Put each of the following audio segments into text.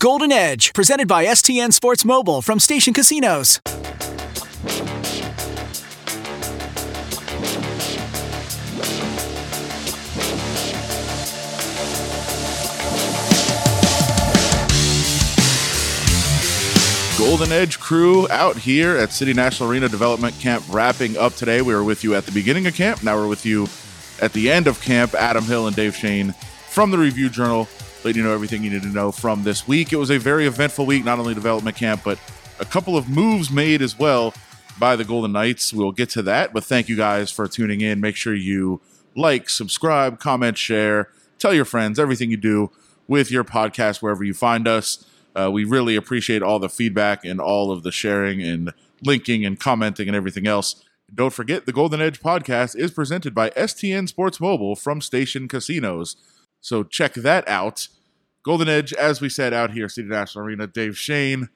Golden Edge, presented by STN Sports Mobile from Station Casinos. Golden Edge crew out here at City National Arena Development Camp wrapping up today. We were with you at the beginning of camp. Now we're with you at the end of camp. Adam Hill and Dave Schoen from the Review Journal, letting you know everything you need to know from this week. It was a very eventful week, not only development camp, but a couple of moves made as well by the Golden Knights. We'll get to that, but thank you guys for tuning in. Make sure you like, subscribe, comment, share, tell your friends everything you do with your podcast wherever you find us. Uh, we really appreciate all the feedback and all of the sharing and linking and commenting and everything else. Don't forget, the Golden Edge podcast is presented by STN Sports Mobile from Station Casinos. So check that out. Golden Edge, as we said out here, City National Arena, Dave Schoen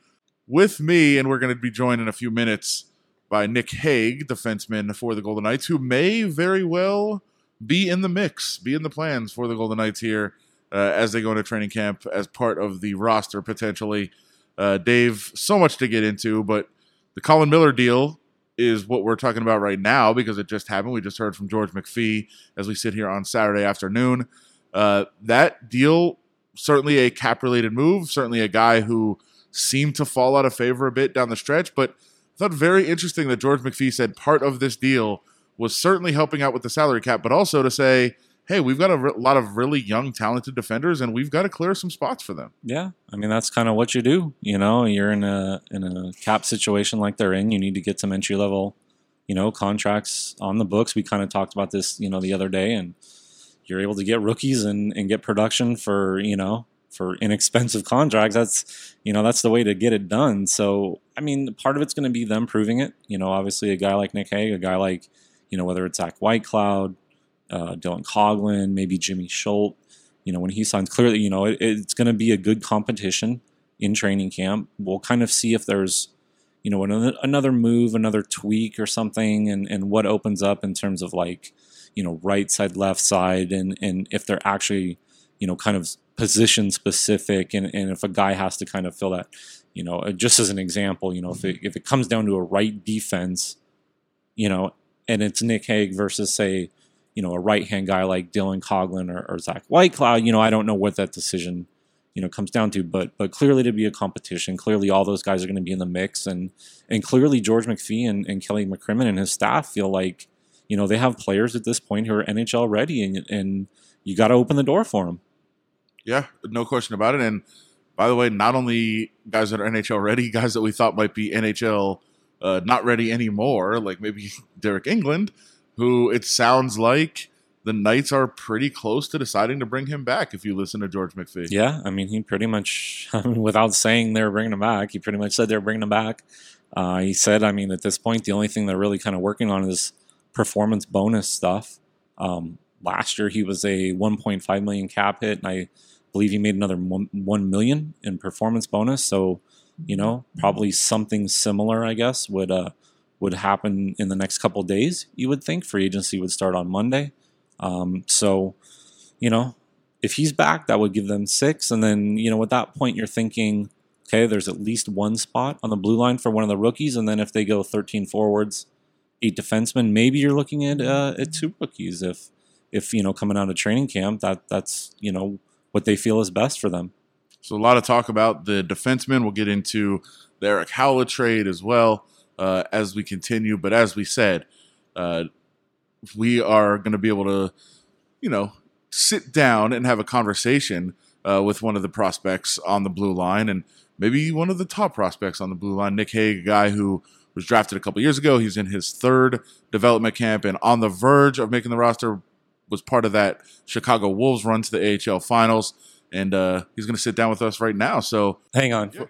with me, and we're going to be joined in a few minutes by Nic Hague, defenseman for the Golden Knights, who may very well be in the mix, be in the plans for the Golden Knights here uh, as they go into training camp as part of the roster potentially. Uh, Dave, so much to get into, but the Colin Miller deal is what we're talking about right now because it just happened. We just heard from George McPhee as we sit here on Saturday afternoon. Uh, that deal, certainly a cap related move, certainly a guy who seemed to fall out of favor a bit down the stretch, but I thought very interesting that George McPhee said part of this deal was certainly helping out with the salary cap, but also to say, hey, we've got a re- lot of really young, talented defenders, and we've got to clear some spots for them. Yeah, I mean that's kind of what you do. You know, you're in a in a cap situation like they're in. You need to get some entry level, you know, contracts on the books. We kind of talked about this, you know, the other day, and you're able to get rookies and and get production for you know for inexpensive contracts. That's you know that's the way to get it done. So I mean, part of it's going to be them proving it. You know, obviously a guy like Nic Hague, a guy like you know whether it's Zach Whitecloud uh, Dylan Coghlan, maybe Jimmy Schuldt. You know, when he signs, clearly, you know, it, it's going to be a good competition in training camp. We'll kind of see if there's, you know, another, another move, another tweak or something, and, and what opens up in terms of like, you know, right side, left side, and, and if they're actually, you know, kind of position specific, and, and if a guy has to kind of fill that, you know, uh, just as an example, you know, if it, if it comes down to a right defense, you know, and it's Nic Hague versus, say, you know, a right hand guy like Dylan Coghlan or, or Zach Whitecloud, you know, I don't know what that decision, you know, comes down to, but but clearly to be a competition, clearly all those guys are going to be in the mix, and and clearly George McPhee and, and Kelly McCrimmon and his staff feel like, you know, they have players at this point who are NHL ready, and and you got to open the door for them. Yeah, no question about it. And by the way, not only guys that are NHL ready, guys that we thought might be NHL uh, not ready anymore, like maybe Deryk Engelland, who it sounds like the Knights are pretty close to deciding to bring him back. If you listen to George McPhee, yeah, I mean, he pretty much, without saying they were bringing him back, he pretty much said they're bringing him back. Uh, he said, I mean, at this point, the only thing they're really kind of working on is performance bonus stuff. Um, last year, he was a 1.5 million cap hit, and I believe he made another 1 million in performance bonus. So, you know, probably something similar, I guess, would uh, would happen in the next couple days. You would think free agency would start on Monday. Um, so, you know, if he's back, that would give them six. And then, you know, at that point, you're thinking, okay, there's at least one spot on the blue line for one of the rookies. And then if they go 13 forwards, eight defensemen, maybe you're looking at uh, at two rookies. If if you know coming out of training camp, that that's you know what they feel is best for them. So a lot of talk about the defensemen. We'll get into the Erik Haula trade as well uh, as we continue. But as we said, uh, we are going to be able to, you know, sit down and have a conversation uh, with one of the prospects on the blue line and maybe one of the top prospects on the blue line, Nic Hague, a guy who was drafted a couple years ago. He's in his third development camp and on the verge of making the roster. Was part of that Chicago Wolves run to the AHL finals, and uh, he's going to sit down with us right now. So, hang on. Yeah.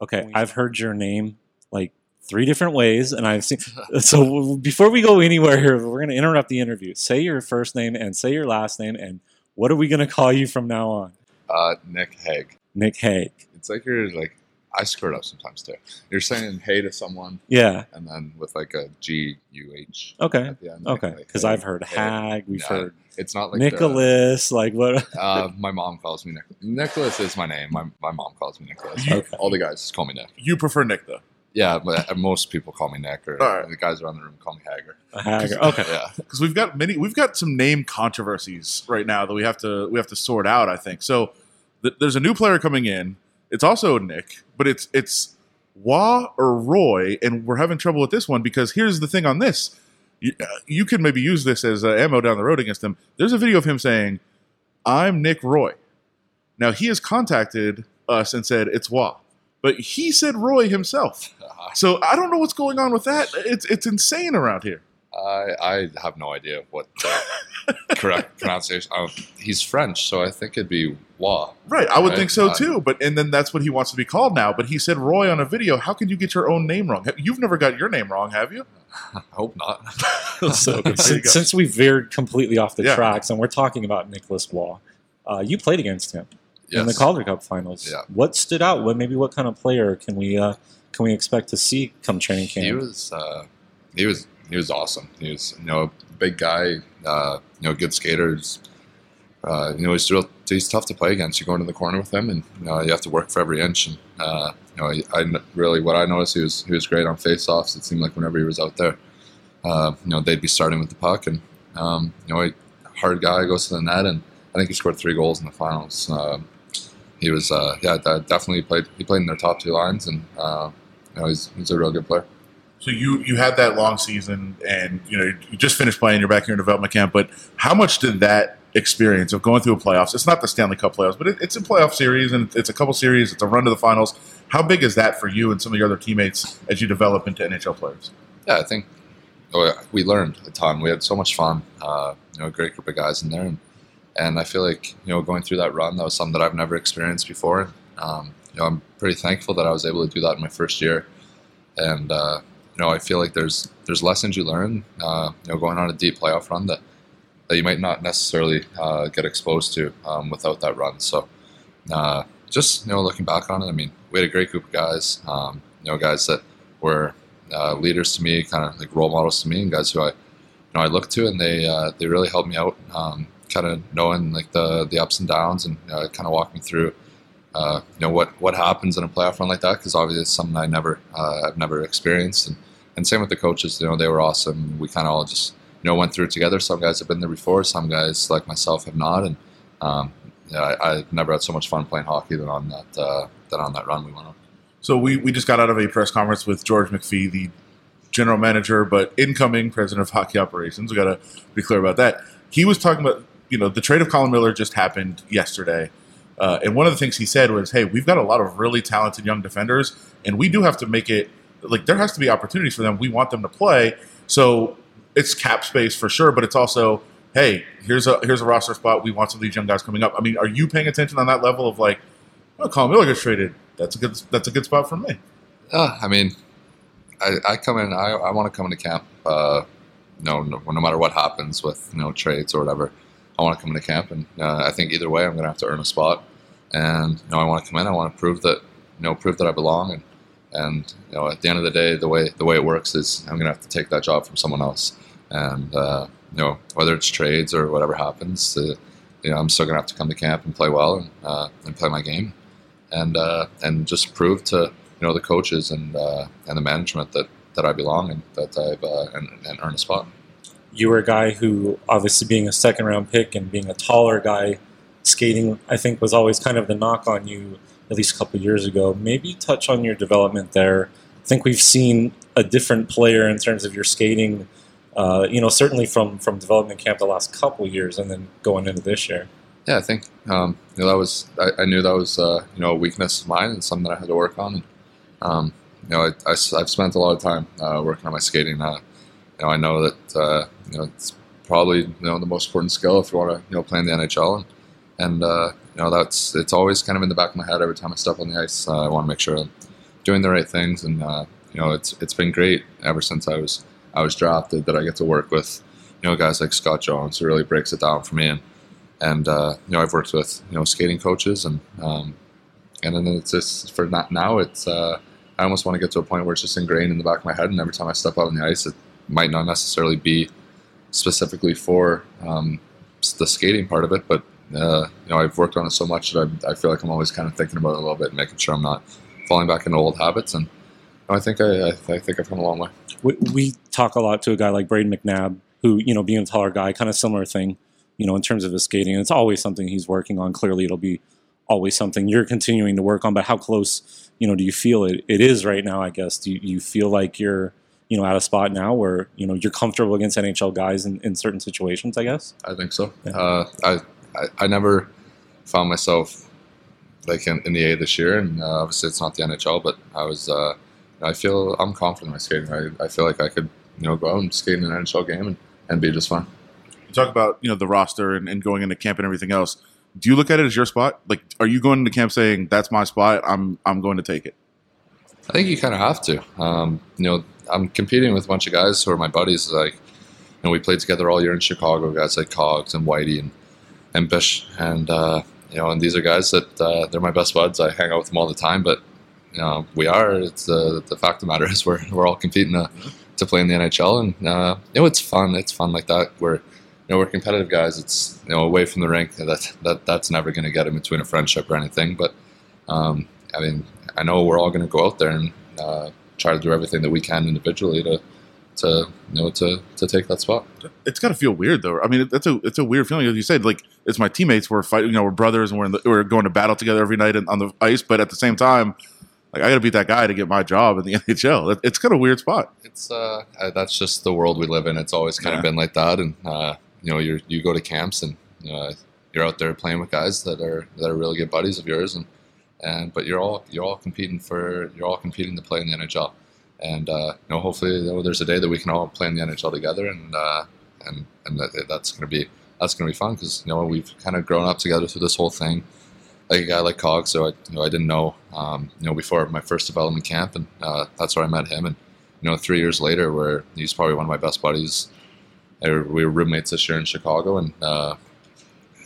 Okay, I've heard your name like three different ways, and I've seen. so before we go anywhere here, we're going to interrupt the interview. Say your first name and say your last name, and what are we going to call you from now on? Uh, Nic Hague. Nic Hague. It's like you're like I screw it up sometimes too. You're saying hey to someone, Yeah. and then with like a G U H Okay. at the end. like- Okay. like, Because hey, I've heard hey. hag. We've Yeah, heard It's not like the- Nicholas. Like what? uh, my mom calls me Nick. Nicholas is my name. My, my mom calls me Nicholas. Okay. All the guys just call me Nick. You prefer Nick though. Yeah, but uh, most people call me Nick, or All right. the guys around the room call me Hager. A hag. Okay. Yeah, because we've got many we've got some name controversies right now that we have to we have to sort out i think so th- there's a new player coming in it's also nick but it's it's Wah or roy and we're having trouble with this one because here's the thing on this. You, uh, you could maybe use this as uh, ammo down the road against him. There's a video of him saying i'm nick roy. Now he has contacted us and said it's Wah, but he said roy himself. So i don't know what's going on with that. It's it's insane around here I I have no idea what the correct pronunciation. Oh, he's French, so I think it'd be Wa. Right, I would Right, think so uh, too. But and then that's what he wants to be called now. But he said Roy on a video. How can you get your own name wrong? You've never got your name wrong, have you? I hope not. so since, since we veered completely off the Yeah. tracks and we're talking about Nicholas Waugh, uh, you played against him in the Calder Cup finals. Yeah. What stood out? What maybe what kind of player can we uh, can we expect to see come training camp? He was uh, he was he was awesome. He was you know a big guy, uh, you know good skaters. Uh, you know he's real. He's tough to play against. You go into the corner with him, and you, know, you have to work for every inch. And uh, you know, I, I really what I noticed he was he was great on face-offs. It seemed like whenever he was out there, uh, you know they'd be starting with the puck, and um, you know, he, hard guy goes to the net, and I think he scored three goals in the finals. Um he was uh, yeah, definitely played. He played in their top two lines, and uh, you know, he's he's a real good player. So you you had that long season, and you know you just finished playing. You're back here in development camp. But how much did that experience of going through a playoffs? It's not the Stanley Cup playoffs, but it, it's a playoff series, and it's a couple series. It's a run to the finals. How big is that for you and some of your other teammates as you develop into NHL players? yeah, I think oh, we learned a ton. We had so much fun. Uh, you know, a great group of guys in there, and, and I feel like you know going through that run that was something that I've never experienced before. Um, you know, I'm pretty thankful that I was able to do that in my first year, and uh, you know, I feel like there's there's lessons you learn. Uh, you know, going on a deep playoff run that that you might not necessarily uh, get exposed to um, without that run. So, uh, just you know, looking back on it, I mean, we had a great group of guys. Um, you know, guys that were uh, leaders to me, kind of like role models to me, and guys who I, you know, I look to, and they uh, they really helped me out, um, kind of knowing like the the ups and downs, and uh, kind of walk me through, uh, you know, what what happens in a playoff run like that, because obviously it's something I never uh, I've never experienced, and and same with the coaches, you know, they were awesome. We kind of all just you know went through it together. Some guys have been there before, some guys like myself have not, and um, yeah, I, I've never had so much fun playing hockey than on that uh, than on that run we went on. So we, we just got out of a press conference with George McPhee, the general manager, but incoming president of hockey operations. We got to be clear about that. He was talking about, you know, the trade of Colin Miller just happened yesterday. Uh, and one of the things he said was, hey, we've got a lot of really talented young defenders, and we do have to make it like there has to be opportunities for them. We want them to play. So it's cap space for sure, but it's also, hey, here's a here's a roster spot. We want some of these young guys coming up. I mean, are you paying attention on that level of like, oh, Colin Miller gets traded? That's a good that's a good spot for me. Yeah, I mean, I, I come in. I, I want to come into camp. Uh, no, no, no matter what happens with you know trades or whatever, I want to come into camp, and uh, I think either way, I'm going to have to earn a spot. And you know, I want to come in. I want to prove that you know prove that I belong. And and you know, at the end of the day, the way the way it works is I'm going to have to take that job from someone else. And uh, you know, whether it's trades or whatever happens, uh, you know, I'm still going to have to come to camp and play well and uh, and play my game, and uh, and just prove to you know the coaches and uh, and the management that, that I belong and that I've uh, and, and earn a spot. you were a guy who, obviously, being a second round pick and being a taller guy, skating, I think, was always kind of the knock on you, at least a couple years ago. Maybe touch on your development there. I think we've seen a different player in terms of your skating. Uh, you know, certainly from from development camp the last couple years, and then going into this year. Yeah, I think um, you know that was I, I knew that was uh, you know a weakness of mine and something that I had to work on. And um, you know, I, have spent a lot of time uh, working on my skating. You know, I know that uh, you know it's probably you know the most important skill if you want to you know play in the NHL. And and uh, you know that's it's always kind of in the back of my head every time I step on the ice. Uh, I want to make sure I'm doing the right things, and uh, you know it's it's been great ever since I was I was drafted that I get to work with you know guys like Scott Jones who really breaks it down for me and and uh, you know I've worked with you know skating coaches and um, and then it's just for not now. It's uh, I almost want to get to a point where it's just ingrained in the back of my head, and every time I step out on the ice, it might not necessarily be specifically for um, the skating part of it, but uh, you know I've worked on it so much that I, I feel like I'm always kind of thinking about it a little bit, and making sure I'm not falling back into old habits, and I think I, I, I think I've come a long way. We, we talk a lot to a guy like Brayden McNabb, who you know, being a taller guy, kind of similar thing, you know, in terms of his skating. It's always something he's working on. Clearly, it'll be always something you're continuing to work on. But how close, you know, do you feel it, it is right now? I guess do you, you feel like you're you know at a spot now where you know you're comfortable against NHL guys in, in certain situations? I guess. I think so. Yeah. Uh, I, I I never found myself like in, in the A this year, and uh, obviously it's not the NHL, but I was. Uh, I feel I'm confident in my skating. I, I feel like I could you know go out and skate in an NHL game and, and be just fine. You talk about you know the roster and, and going into camp and everything else. Do you look at it as your spot? Like, are you going into camp saying that's my spot? I'm I'm going to take it. I think you kind of have to. Um, you know, I'm competing with a bunch of guys who are my buddies. Like, you know, we played together all year in Chicago. Guys like Cogs and Whitey and and Bish, and uh, you know, and these are guys that uh, they're my best buds. I hang out with them all the time. But you know, we are. It's uh, the fact of the matter is we're we're all competing to, to play in the NHL, and uh, you know, it's fun. It's fun like that. We're you know, we're competitive guys. It's you know, away from the rink. That that that's never going to get in between a friendship or anything. But um, I mean, I know we're all going to go out there and uh, try to do everything that we can individually to to you know to to take that spot. It's got to feel weird though. I mean, it's a it's a weird feeling. As you said, like it's my teammates. We're fighting. You know, we're brothers, and we're in the, we're going to battle together every night on the ice. But at the same time, like I got to beat that guy to get my job in the NHL. It- It's kind of a weird spot. It's uh, uh, that's just the world we live in. It's always kind Yeah. of been like that, and uh, you know, you you go to camps and know, you're out there playing with guys that are that are really good buddies of yours, and and but you're all you're all competing for you're all competing to play in the NHL, and uh, you know, hopefully you know, there's a day that we can all play in the NHL together, and uh, and and that, that's going to be that's to be fun because you know we've kind of grown up together through this whole thing. Like a guy like Cog, so I, you know, I didn't know, um, you know, before my first development camp, and uh, that's where I met him, and you know, three years later, where he's probably one of my best buddies. We were roommates this year in Chicago, and uh,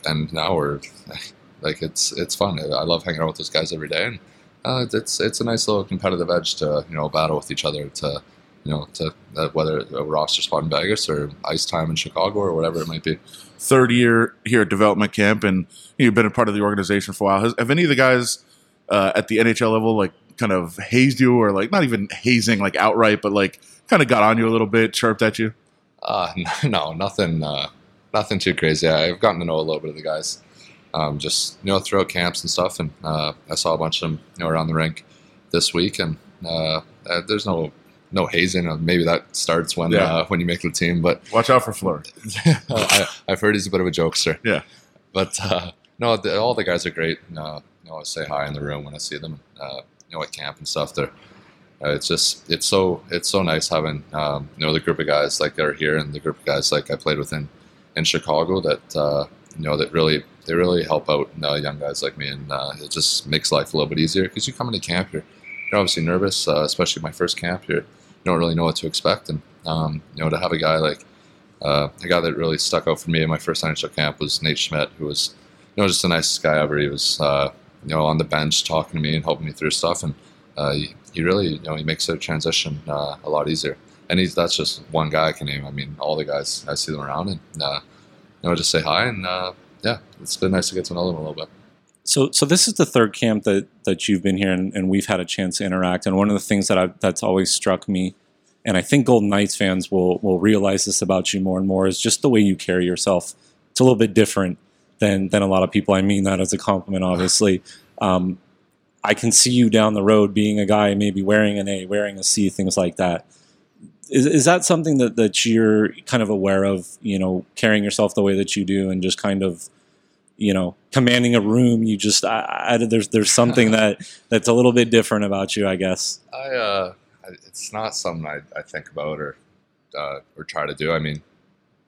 and now we're like it's it's fun. I love hanging out with those guys every day, and uh, it's it's a nice little competitive edge to you know battle with each other to you know to uh, whether a roster spot in Vegas or ice time in Chicago or whatever it might be. Third year here at development camp, and you've been a part of the organization for a while. Has, have any of the guys uh, at the NHL level like kind of hazed you, or like not even hazing like outright, but like kind of got on you a little bit, chirped at you? Uh, no, nothing, uh, nothing too crazy. I've gotten to know a little bit of the guys, um, just you know throughout camps and stuff, and uh, I saw a bunch of them you know around the rink this week, and uh, uh, there's no no hazing. Uh, Maybe that starts when Yeah. uh, when you make the team, but Watch out for Fleury. I, I've heard he's a bit of a jokester. Yeah. but uh, no, the, all the guys are great. And, uh, you know, I say hi in the room when I see them. Uh, you know, at camp and stuff. They're it's just it's so it's so nice having um, you know the group of guys like that are here and the group of guys like I played with in, in Chicago that uh, you know that really they really help out uh, young guys like me and uh, it just makes life a little bit easier because you come into camp you're, you're obviously nervous uh, especially my first camp you're, you don't really know what to expect and um, you know to have a guy like uh, a guy that really stuck out for me in my first NHL camp was Nate Schmidt who was you know just the nicest guy ever he was uh, you know on the bench talking to me and helping me through stuff and he, he really, you know, he makes the transition a lot easier. And he's that's just one guy I can name. I mean, all the guys I see them around, and know, just say hi, and uh, yeah, it's been nice to get to know them a little bit. So, so this is the third camp that that you've been here, and, and we've had a chance to interact. And one of the things that I that's always struck me, and I think Golden Knights fans will will realize this about you more and more, is just the way you carry yourself. It's a little bit different than than a lot of people. I mean that as a compliment, obviously. Um, I can see you down the road being a guy maybe wearing an A, wearing a C, things like that. Is, is that something that, that you're kind of aware of, you know, carrying yourself the way that you do and just kind of, you know, commanding a room? You just, I, I, there's, there's something that, that's a little bit different about you, I guess. I, uh, it's not something I, I think about or uh, or try to do. I mean,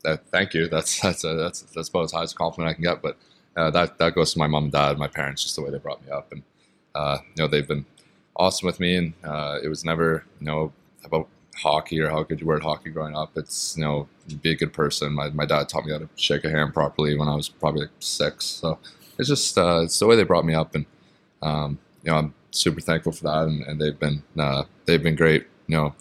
that, thank you. That's that's a, that's that's about as high as a compliment I can get. But uh, that that goes to my mom and dad, my parents, just the way they brought me up, and uh, you know they've been awesome with me. And uh, it was never you know about hockey or how good you were at hockey growing up. It's you know be a good person. My my dad taught me how to shake a hand properly when I was probably like six. So it's just uh, it's the way they brought me up, and um, you know, I'm super thankful for that, and, and they've been uh, they've been great. You know,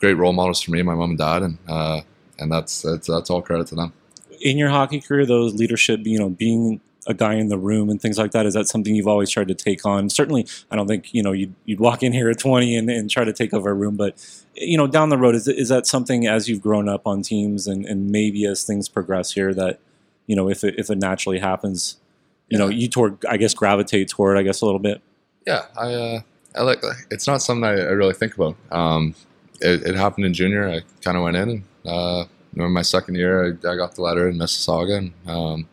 great role models for me, my mom and dad, and uh, and that's that's that's all credit to them. In your hockey career, those leadership, you know, being a guy in the room and things like that, is that something you've always tried to take on? Certainly, I don't think you know you'd, you'd walk in here at 20 and, and try to take over a room, but you know, down the road, is is that something as you've grown up on teams and, and maybe as things progress here that you know if it, if it naturally happens, you know, you toward I guess gravitate toward I guess a little bit. Yeah, I uh, I like. It's not something I, I really think about. Um, it, it happened in junior. I kind of went in, and uh, in my second year, I, I, got the letter in Mississauga, and um,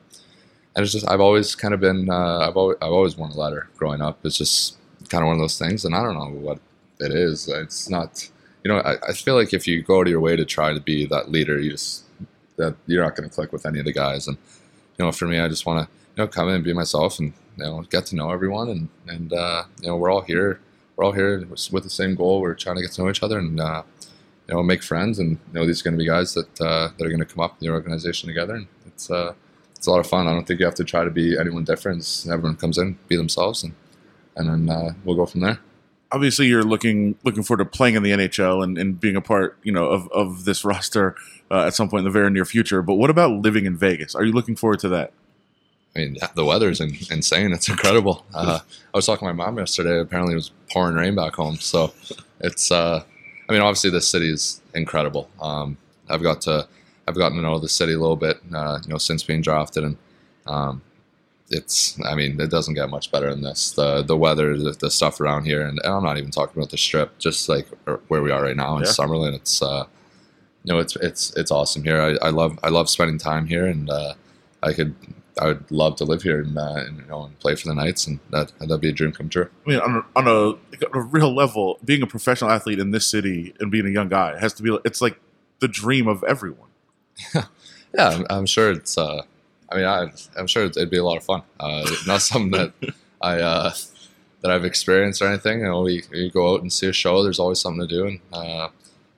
and it's just I've always kind of been uh, I've always I've always won a letter growing up. It's just kind of one of those things, and I don't know what it is. It's not. You know, I, I feel like if you go to your way to try to be that leader, you just that you're not going to click with any of the guys. And you know, for me, I just want to you know come in and be myself and you know get to know everyone and and uh, you know we're all here we're all here with the same goal we're trying to get to know each other and uh, you know make friends and you know these are going to be guys that uh, that are going to come up in the organization together and it's uh, it's a lot of fun I don't think you have to try to be anyone different everyone comes in be themselves and and then uh, we'll go from there obviously you're looking looking forward to playing in the NHL and, and being a part, you know, of, of this roster uh, at some point in the very near future. But what about living in Vegas? Are you looking forward to that? I mean, the weather's in, insane. It's incredible. Uh, I was talking to my mom yesterday. Apparently, it was pouring rain back home. So it's. Uh, I mean, obviously, this city is incredible. Um, I've got to. I've gotten to know the city a little bit. Uh, you know, since being drafted, and um, it's. I mean, it doesn't get much better than this. The the weather, the, the stuff around here, and, and, I'm not even talking about the strip. Just like where we are right now in yeah. Summerlin, it's. Uh, you know, it's it's it's awesome here. I, I love I love spending time here, and uh, I could I would love to live here and, uh, and, you know and play for the Knights, and that that'd be a dream come true. I mean, on a, on a, on a real level, being a professional athlete in this city and being a young guy has to be. It's like the dream of everyone. yeah, I'm, I'm, sure it's. Uh, I mean, I, am sure it'd be a lot of fun. Uh, not something that I uh, that I've experienced or anything. You know, we, we go out and see a show. There's always something to do, and uh,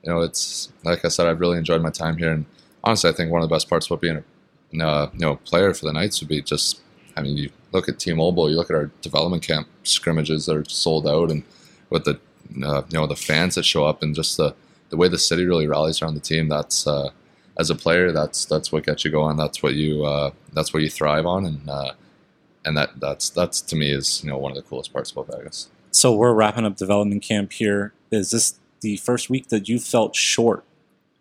you know, it's like I said, I've really enjoyed my time here. And honestly, I think one of the best parts about being a uh, you know player for the Knights would be just. I mean, you look at T-Mobile, you look at our development camp scrimmages that are sold out, and with the uh, you know the fans that show up, and just the the way the city really rallies around the team. That's uh, as a player, that's that's what gets you going. That's what you uh, that's what you thrive on, and uh, and that that's that's to me is you know one of the coolest parts about Vegas. So we're wrapping up development camp here. Is this the first week that you felt short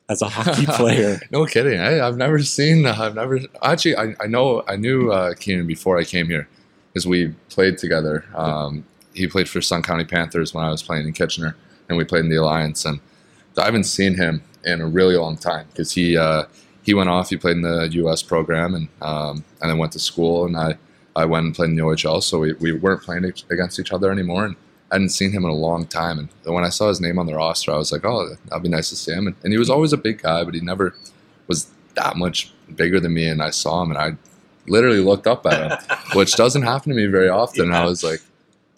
as a hockey player. no kidding. I, have never seen. Uh, I've never actually. I, I know. I knew uh, Keenan before I came here because we played together. Um, he played for Sun County Panthers when I was playing in Kitchener, and we played in the Alliance. And I haven't seen him in a really long time because he uh, he went off. He played in the U.S. program and um, and then went to school. And I I went and played in the OHL. So we, we weren't playing against each other anymore. And I hadn't seen him in a long time, and when I saw his name on the roster, I was like, "Oh, that'd be nice to see him." And, and he was always a big guy, but he never was that much bigger than me. And I saw him, and I literally looked up at him, which doesn't happen to me very often. Yeah. And I was like,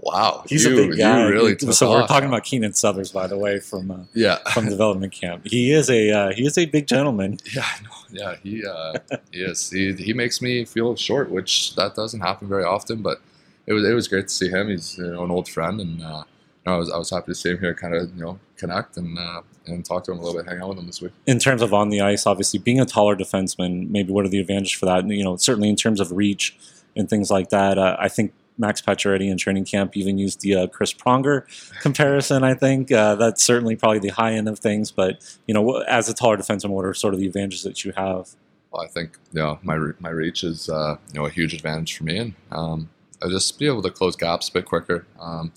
"Wow, he's you, a big guy." Really so we're talking about Keenan Suthers, by the way, from uh, yeah from development camp. He is a uh, he is a big gentleman. Yeah, yeah, he uh, he. He he makes me feel short, which that doesn't happen very often, but it was it was great to see him. He's you know an old friend, and uh, you know, I was I was happy to see him here, kind of you know connect and uh, and talk to him a little bit, hang out with him this week. In terms of on the ice, obviously being a taller defenseman, maybe what are the advantages for that? You know, certainly in terms of reach and things like that. Uh, I think Max Pacioretty in training camp even used the uh, Chris Pronger comparison. I think uh, that's certainly probably the high end of things. But you know, as a taller defenseman, what are sort of the advantages that you have? Well, I think you know my my reach is uh, you know a huge advantage for me, and um, I'll just be able to close gaps a bit quicker. Um,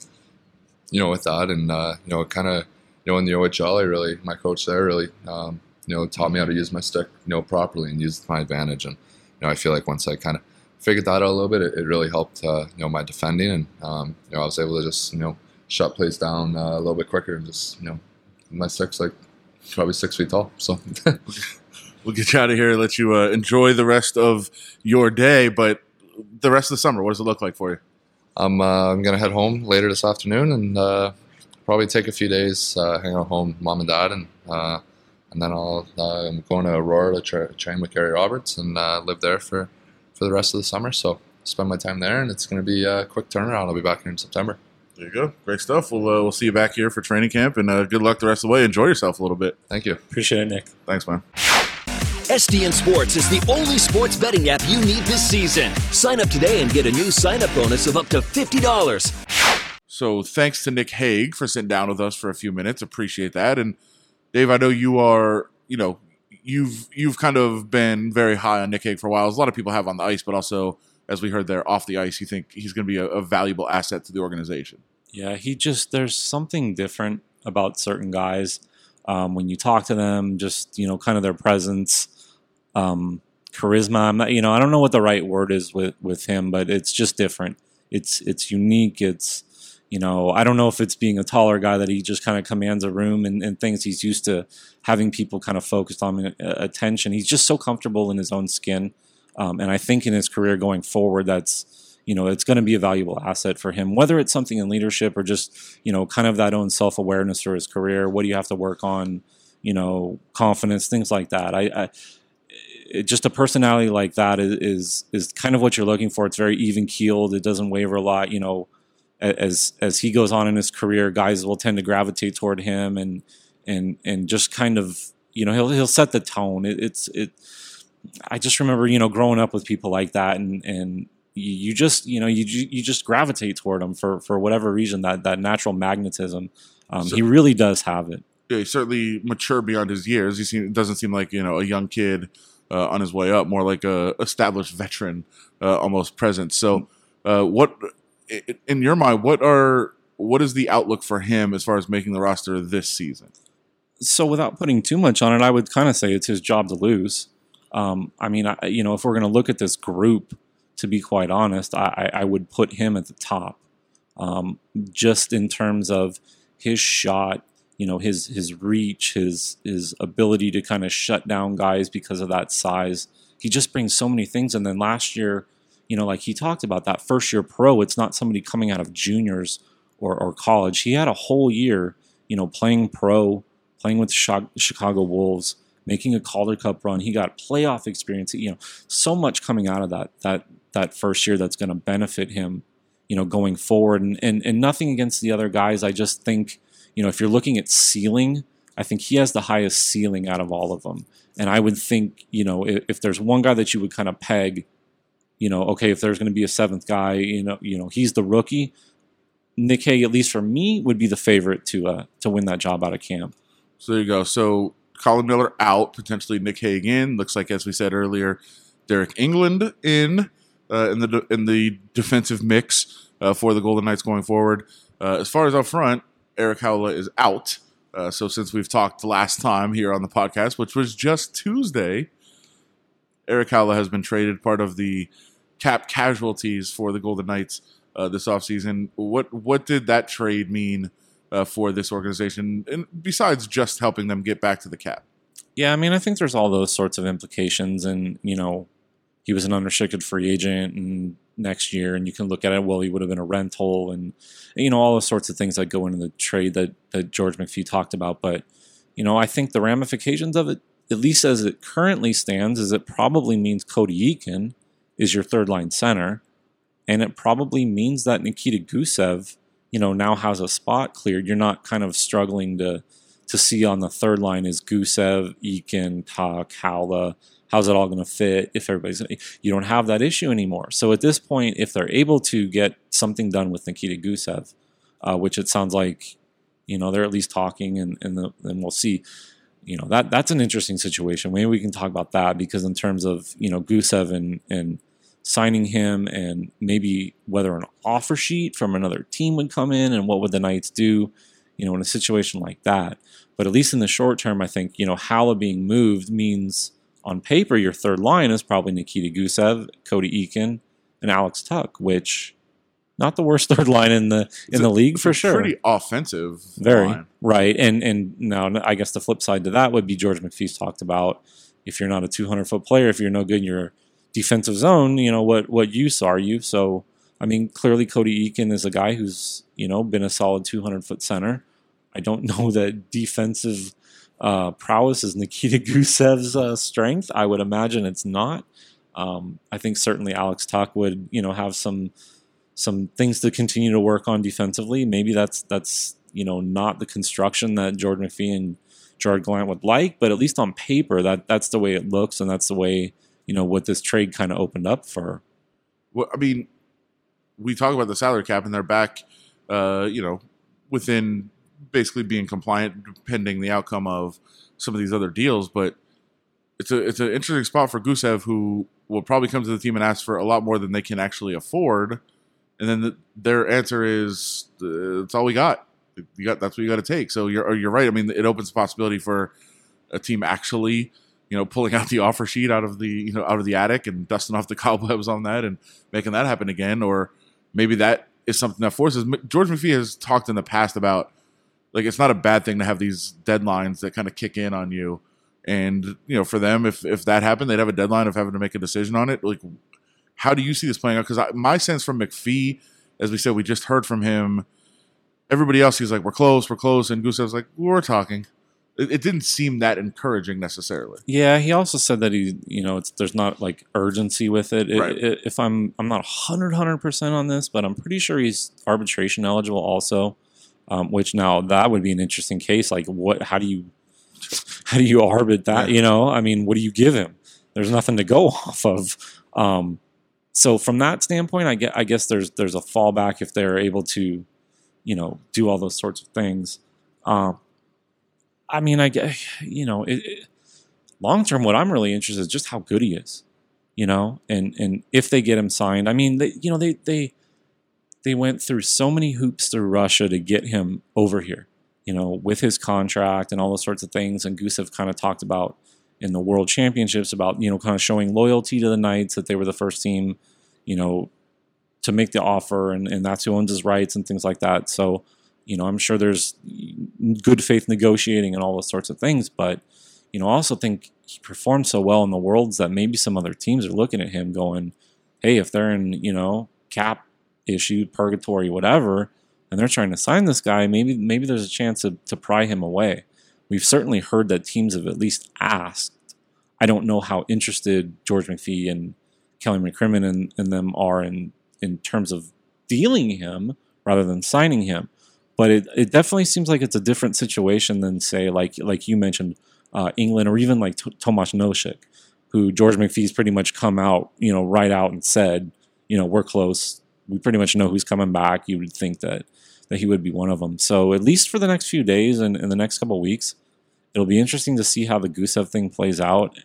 you know, with that, and uh, you know, kind of, you know, in the OHL, I really, my coach there really, um, you know, taught me how to use my stick, you know, properly and use my advantage. And you know, I feel like once I kind of figured that out a little bit, it, it really helped, uh, you know, my defending, and um, you know, I was able to just, you know, shut plays down uh, a little bit quicker, and just, you know, my six like probably six feet tall, so. we'll get you out of here and let you uh, enjoy the rest of your day, but the rest of the summer, what does it look like for you? I'm uh, I'm gonna head home later this afternoon and uh, probably take a few days, uh, hang out home, mom and dad, and uh, and then I'll uh, I'm going to Aurora to tra- train with Gary Roberts and uh, live there for for the rest of the summer. So spend my time there, and it's gonna be a quick turnaround. I'll be back here in September. There you go. Great stuff. We'll uh, we'll see you back here for training camp, and uh, good luck the rest of the way. Enjoy yourself a little bit. Thank you. Appreciate it, Nick. Thanks, man. STN Sports is the only sports betting app you need this season. Sign up today and get a new sign up bonus of up to $50. So thanks to Nic Hague for sitting down with us for a few minutes. Appreciate that. And Dave, I know you are, you know, you've you've kind of been very high on Nic Hague for a while, as a lot of people have on the ice, but also as we heard there off the ice, you think he's going to be a, a valuable asset to the organization. Yeah, he just there's something different about certain guys um, when you talk to them. Just you know, kind of their presence, um, charisma. I'm not, you know, I don't know what the right word is with with him, but it's just different. It's it's unique. It's you know, I don't know if it's being a taller guy that he just kind of commands a room and, and thinks he's used to having people kind of focused on uh, attention. He's just so comfortable in his own skin. Um, and I think in his career going forward, that's, you know, it's going to be a valuable asset for him, whether it's something in leadership or just, you know, kind of that own self awareness for his career. What do you have to work on? You know, confidence, things like that. I, I it, just a personality like that is, is is kind of what you're looking for. It's very even keeled. It doesn't waver a lot. You know, as as he goes on in his career, guys will tend to gravitate toward him and and and just kind of you know he'll he'll set the tone. It, it's it. I just remember you know growing up with people like that and and you, just you know you you just gravitate toward him for for whatever reason that that natural magnetism. Um, So- he really does have it. Yeah, he's certainly mature beyond his years. He seem, doesn't seem like you know a young kid uh, on his way up, more like a established veteran, uh, almost present. So, uh, what in your mind, what are what is the outlook for him as far as making the roster this season? so without putting too much on it, I would kind of say it's his job to lose. Um, I mean, I, you know, if we're going to look at this group, to be quite honest, I, I would put him at the top, um, just in terms of his shot, you know, his his reach, his his ability to kind of shut down guys because of that size. He just brings so many things. And then last year, you know, like he talked about that first year pro, it's not somebody coming out of juniors or, or college. He had a whole year, you know, playing pro, playing with Chicago Wolves, making a Calder Cup run. He got playoff experience. You know, so much coming out of that that that first year that's going to benefit him, you know, going forward. And, and and nothing against the other guys. I just think, you know, if you're looking at ceiling, I think he has the highest ceiling out of all of them. And I would think, you know, if, if there's one guy that you would kind of peg, you know, okay, if there's going to be a seventh guy, you know, you know, he's the rookie. Nic Hague, at least for me, would be the favorite to uh, to win that job out of camp. So there you go. So Colin Miller out, potentially Nic Hague in. Looks like, as we said earlier, Deryk Engelland in uh, in the in the defensive mix uh, for the Golden Knights going forward. Uh, as far as up front, Erik Haula is out. Uh, so since we've talked last time here on the podcast, which was just Tuesday, Erik Haula has been traded, part of the cap casualties for the Golden Knights uh, this offseason. What what did that trade mean uh, for this organization, and besides just helping them get back to the cap? Yeah, I mean, I think there's all those sorts of implications, and you know, he was an unrestricted free agent, and next year, and you can look at it. Well, he would have been a rental, and you know, all those sorts of things that go into the trade that that George McPhee talked about. But you know, I think the ramifications of it, at least as it currently stands, is it probably means Cody Eakin is your third line center, and it probably means that Nikita Gusev, you know, now has a spot cleared. You're not kind of struggling to to see on the third line is Gusev, Eakin, Tuch, Haula. How's it all going to fit if everybody's? You don't have that issue anymore. So at this point, if they're able to get something done with Nikita Gusev, uh, which it sounds like, you know, they're at least talking, and and the, then we'll see. You know that that's an interesting situation. Maybe we can talk about that because in terms of you know Gusev and and signing him and maybe whether an offer sheet from another team would come in and what would the Knights do, you know, in a situation like that. But at least in the short term, I think, you know, Haula being moved means on paper your third line is probably Nikita Gusev, Cody Eakin, and Alex Tuch, which not the worst third line in the in the league for sure. Pretty offensive. Very line. right, and and now I guess the flip side to that would be George McPhee's talked about. If you're not a 200 foot player, if you're no good in your defensive zone, you know what what use are you? So I mean, clearly Cody Eakin is a guy who's you know been a solid 200 foot center. I don't know that defensive uh, prowess is Nikita Gusev's uh, strength. I would imagine it's not. Um, I think certainly Alex Tuch would you know have some some things to continue to work on defensively. Maybe that's that's you know not the construction that Jordan McPhee and Gerard Gallant would like, but at least on paper, that that's the way it looks, and that's the way you know what this trade kind of opened up for. Well, I mean, we talk about the salary cap, and they're back, uh, you know, within basically being compliant, pending the outcome of some of these other deals. But it's a it's an interesting spot for Gusev, who will probably come to the team and ask for a lot more than they can actually afford. And then the, their answer is, uh, "It's all we got. You got that's what you got to take." So you're you're right. I mean, it opens the possibility for a team actually, you know, pulling out the offer sheet out of the you know out of the attic and dusting off the cobwebs on that and making that happen again, or maybe that is something that forces. George McPhee has talked in the past about like it's not a bad thing to have these deadlines that kind of kick in on you and you know, for them, if if that happened, they'd have a deadline of having to make a decision on it. Like, how do you see this playing out? Because my sense from McPhee, as we said, we just heard from him. Everybody else, he's like, "We're close, we're close," and Gusev's like, "We're talking." It, it, didn't seem that encouraging necessarily. Yeah, he also said that he, you know, it's there's not like urgency with it. it, Right. it if I'm, I'm not 100 percent on this, but I'm pretty sure he's arbitration eligible also. Um, which now that would be an interesting case. Like, what? How do you, how do you arbit that? You know, I mean, what do you give him? There's nothing to go off of. Um, so from that standpoint, I get, I guess there's there's a fallback if they're able to, you know, do all those sorts of things. Um, I mean, I get, you know, it, it, long term, what I'm really interested is just how good he is, you know, and and if they get him signed. I mean, they, you know, they they they went through so many hoops through Russia to get him over here, you know, with his contract and all those sorts of things. And Gusev kind of talked about in the World Championships about you know kind of showing loyalty to the Knights that they were the first team, you know, to make the offer and and that's who owns his rights and things like that. So. You know, I'm sure there's good faith negotiating and all those sorts of things, but you know, I also think he performed so well in the worlds that maybe some other teams are looking at him going, hey, if they're in, you know, cap issue, purgatory, whatever, and they're trying to sign this guy, maybe maybe there's a chance to, to pry him away. We've certainly heard that teams have at least asked. I don't know how interested George McPhee and Kelly McCrimmon and, and them are in in terms of dealing him rather than signing him. But it, it definitely seems like it's a different situation than say like like you mentioned uh, Engelland or even like T- Tomas Nosek, who George McPhee's pretty much come out you know right out and said you know we're close. We pretty much know who's coming back. You would think that that he would be one of them. So at least for the next few days and in the next couple weeks, it'll be interesting to see how the Gusev thing plays out.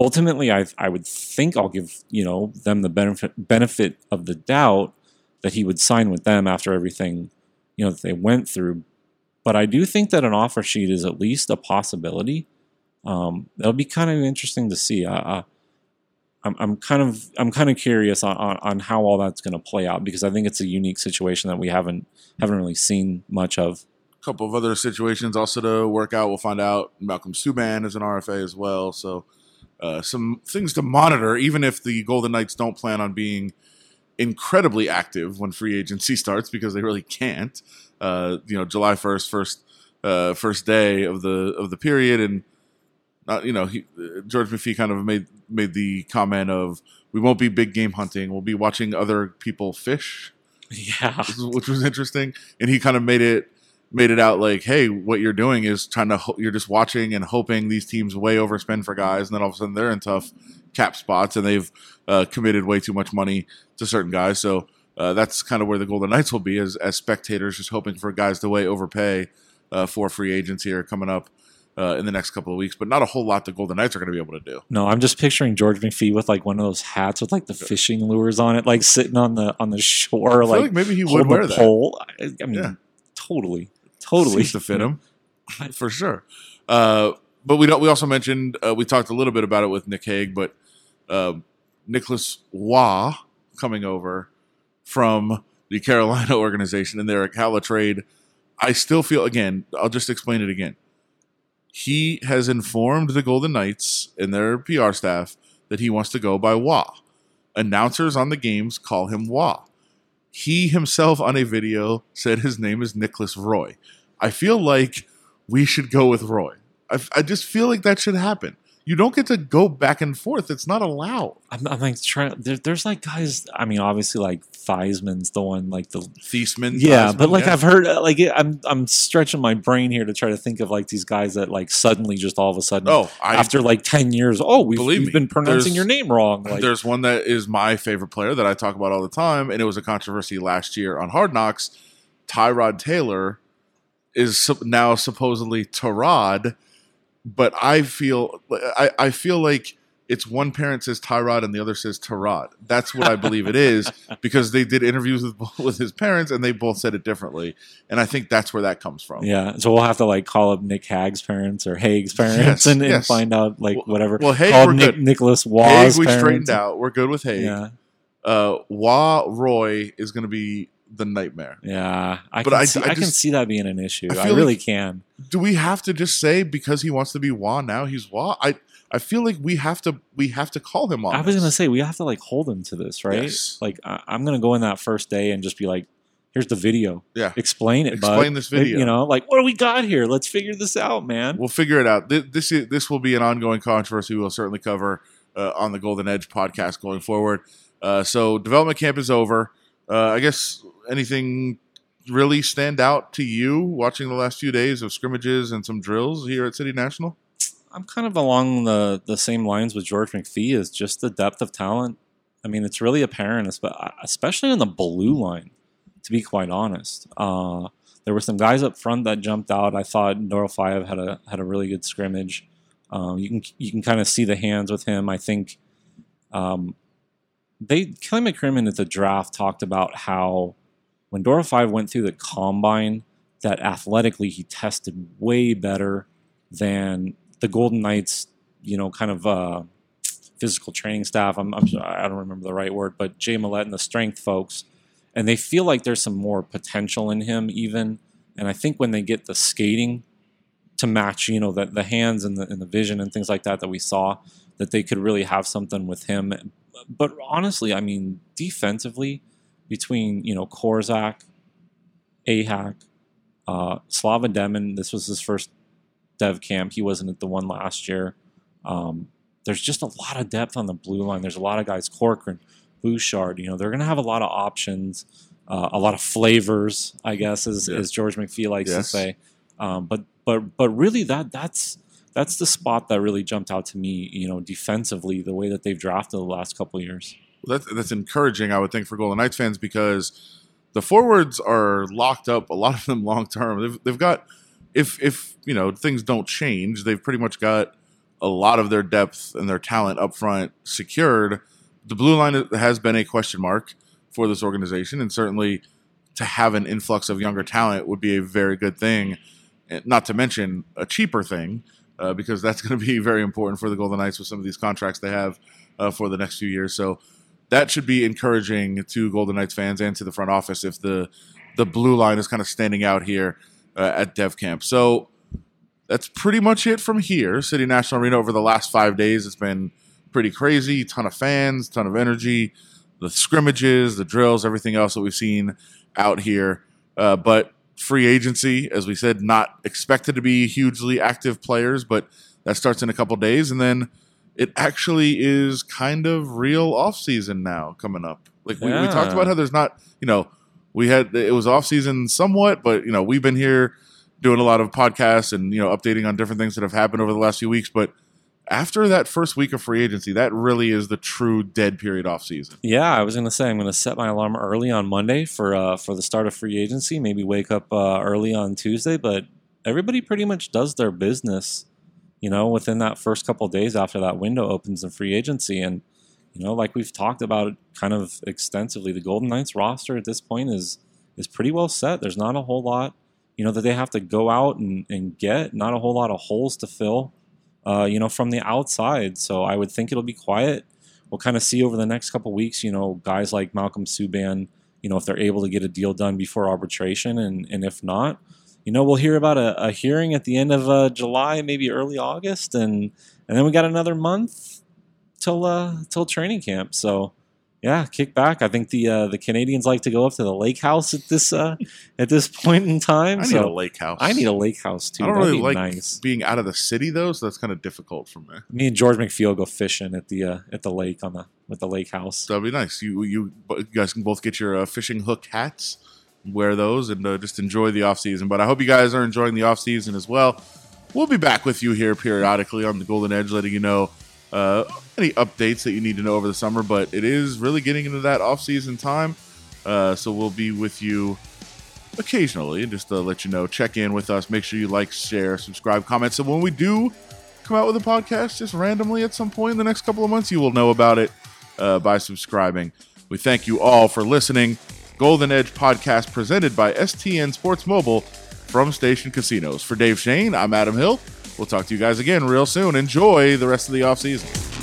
Ultimately, I I would think I'll give you know them the benefit benefit of the doubt that he would sign with them after everything you know that they went through. But I do think that an offer sheet is at least a possibility. Um, it'll be kind of interesting to see. I, I'm, I'm kind of I'm kind of curious on, on, on how all that's going to play out because I think it's a unique situation that we haven't haven't really seen much of. A couple of other situations also to work out. We'll find out. Malcolm Subban is an RFA as well. So uh, some things to monitor, even if the Golden Knights don't plan on being incredibly active when free agency starts because they really can't. Uh, you know, July first, first uh, first day of the of the period, and uh, you know, he, George McPhee kind of made made the comment of we won't be big game hunting. We'll be watching other people fish Yeah, which was interesting. And he kind of made it made it out like, hey, what you're doing is trying to ho- you're just watching and hoping these teams way overspend for guys, and then all of a sudden they're in tough cap spots and they've uh, committed way too much money to certain guys. So uh, that's kind of where the Golden Knights will be as as spectators, just hoping for guys to way overpay uh, for free agents here coming up. Uh, in the next couple of weeks, but not a whole lot the Golden Knights are going to be able to do. no, I'm just picturing George McPhee with like one of those hats with like the fishing lures on it, like sitting on the on the shore, I feel like, like maybe he would wear that. pole. I, I mean, Yeah. totally, totally Seems to fit him for sure. Uh, but we don't. We also mentioned uh, we talked a little bit about it with Nic Hague, but uh, Nicholas Waugh coming over from the Carolina organization and their Haula trade. I still feel again. I'll just explain it again. He has informed the Golden Knights and their PR staff that he wants to go by Waugh. Announcers on the games call him Waugh. He himself on a video said his name is Nicholas Roy. I feel like we should go with Roy. I, I just feel like that should happen. You don't get to go back and forth. It's not allowed. I'm, I'm like trying. There, there's like guys. I mean, obviously, like Theismann's the one, like the Thiesman. yeah. But like yeah. I've heard, uh, like I'm I'm stretching my brain here to try to think of like these guys that like suddenly just all of a sudden, Oh, I, after like ten years, oh, we've, we've me, been pronouncing your name wrong. Like, there's one that is my favorite player that I talk about all the time, and it was a controversy last year on Hard Knocks. Tyrod Taylor is now supposedly Tyrod, but I feel I, I feel like it's one parent says Tyrod and the other says Tyrod. That's what I believe it is because they did interviews with with his parents and they both said it differently, and I think that's where that comes from. yeah. So we'll have to like call up Nic Hague's parents or Hague's parents Yes, and, and yes. find out like Well- whatever. well, Hague, Call Nic, good. Nicholas Hague, we parents. straightened out. We're good with Hague. Yeah, Uh, Wah Roy is going to be the nightmare. yeah. I But can I- see, I I, can see that being an issue. I I, really like- can. do we have to just say because he wants to be Wah now he's Wah? I I feel like we have to we have to call him on. I was this. gonna say we have to like hold him to this, right? Yes. Like I, I'm gonna go in that first day and just be like, "Here's the video. Yeah. explain it. bud. Explain this Like, video. You know, like what do we got here? Let's figure this out, man. We'll figure it out. This this, is, this will be an ongoing controversy. We'll certainly cover uh, on the Golden Edge podcast going forward. Uh, so development camp is over. Uh, I guess anything really stand out to you watching the last few days of scrimmages and some drills here at City National? I'm kind of along the the same lines with George McPhee. Is just the depth of talent. I mean, it's really apparent, espe- especially on the blue line. To be quite honest, uh, there were some guys up front that jumped out. I thought Dorofeyev had a had a really good scrimmage. Um, you can you can kind of see the hands with him. I think um, they Kelly McCrimmon at the draft talked about how when Dorofeyev went through the combine, that athletically he tested way better than the Golden Knights. You know, kind of uh, physical training staff. I'm, I'm I don't remember the right word, but Jay Mellette and the strength folks, and they feel like there's some more potential in him even. And I think when they get the skating to match, you know, the, the hands and the, and the vision and things like that that we saw, that they could really have something with him. But honestly, I mean, defensively, between, you know, Korczak, Ahak, uh, Slava Demin, this was his first dev camp. He wasn't at the one last year. Um, there's just a lot of depth on the blue line. There's a lot of guys, Corcoran, Bouchard, you know, they're going to have a lot of options, uh, a lot of flavors, I guess, as, Yeah. as George McPhee likes Yes. to say. Um, but but but really, that that's that's the spot that really jumped out to me. You know, defensively, the way that they've drafted the last couple of years. Well, that's that's encouraging, I would think, for Golden Knights fans because the forwards are locked up. A lot of them long term. They've they've got if if you know things don't change, they've pretty much got a lot of their depth and their talent up front secured. The blue line has been a question mark for this organization, and certainly to have an influx of younger talent would be a very good thing. Not to mention a cheaper thing, uh, because that's going to be very important for the Golden Knights with some of these contracts they have uh, for the next few years. So that should be encouraging to Golden Knights fans and to the front office if the the blue line is kind of standing out here uh, at Dev Camp. So that's pretty much it from here. City National Arena over the last five days, it's been pretty crazy. Ton of fans, ton of energy, the scrimmages, the drills, everything else that we've seen out here. Uh, but free agency, as we said, not expected to be hugely active players, but that starts in a couple days, and then it actually is kind of real off season now coming up. Like we, we talked about how there's not, you know, we had it was off season somewhat, but you know we've been here doing a lot of podcasts and you know updating on different things that have happened over the last few weeks. But after that first week of free agency, that really is the true dead period off season. Yeah, I was gonna say I'm gonna set my alarm early on Monday for uh, for the start of free agency. Maybe wake up uh, early on Tuesday, but everybody pretty much does their business, you know, within that first couple days after that window opens in free agency. And you know, like we've talked about it kind of extensively, the Golden Knights roster at this point is is pretty well set. There's not a whole lot, you know, that they have to go out and, and get. Not a whole lot of holes to fill, uh, you know, from the outside. So I would think it'll be quiet we'll kind of see over the next couple weeks, you know, guys like Malcolm Subban, you know, if they're able to get a deal done before arbitration, and and if not, you know, we'll hear about a, a hearing at the end of uh, July, maybe early August, and and then we got another month till uh till training camp. So, yeah, kick back. I think the uh, the Canadians like to go up to the lake house at this uh, at this point in time. I need a lake house. I need a lake house too. I don't That'd really be like nice. being out of the city though, so that's kind of difficult for me. Me and George McPhee go fishing at the uh, at the lake on the with the lake house. That'd be nice. You you, you guys can both get your uh, fishing hook hats, wear those, and uh, just enjoy the off season. But I hope you guys are enjoying the off season as well. We'll be back with you here periodically on the Golden Edge, letting you know uh, any updates that you need to know over the summer. But it is really getting into that off season time, uh, so we'll be with you occasionally just to let you know. Check in with us. Make sure you like, share, subscribe, comment. So when we do come out with a podcast, just randomly at some point in the next couple of months, you will know about it uh, by subscribing. We thank you all for listening. Golden Edge podcast presented by STN Sports Mobile from Station Casinos. For Dave Schoen, I'm Adam Hill. We'll talk to you guys again real soon. Enjoy the rest of the offseason.